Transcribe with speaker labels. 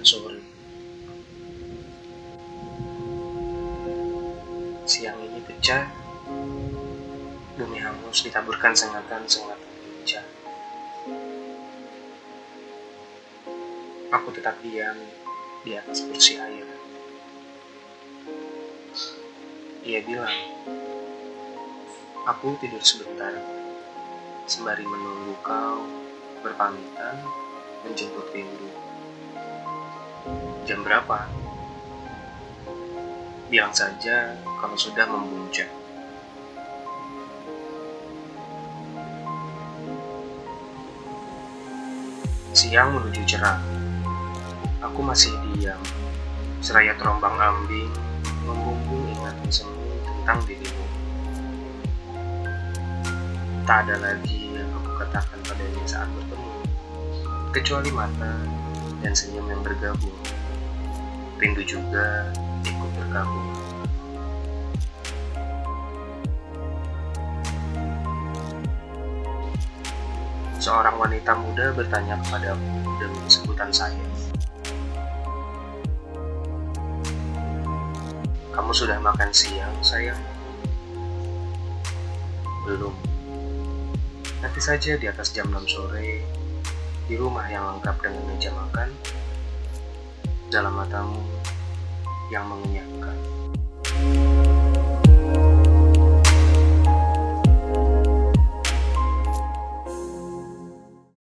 Speaker 1: sore. Siang ini pecah, bumi hangus ditaburkan sengatan-sengatan hujan. Aku tetap diam di atas kursi air. Ia bilang, aku tidur sebentar, sembari menunggu kau berpamitan menjemput rindu. Jam berapa? Bilang saja kalau sudah memuncak. Siang menuju cerah. Aku masih diam, seraya terombang ambing, membumbung ingatan semu tentang dirimu. Tak ada lagi yang aku katakan padanya saat bertemu, kecuali mata dan senyum yang bergabung. Rindu juga ikut bergabung. Seorang wanita muda bertanya kepadaku dengan sebutan saya. Kamu sudah makan siang, sayang? Belum. Nanti saja di atas jam 6 sore, di rumah yang lengkap dengan meja makan, dalam matamu yang mengenyangkan.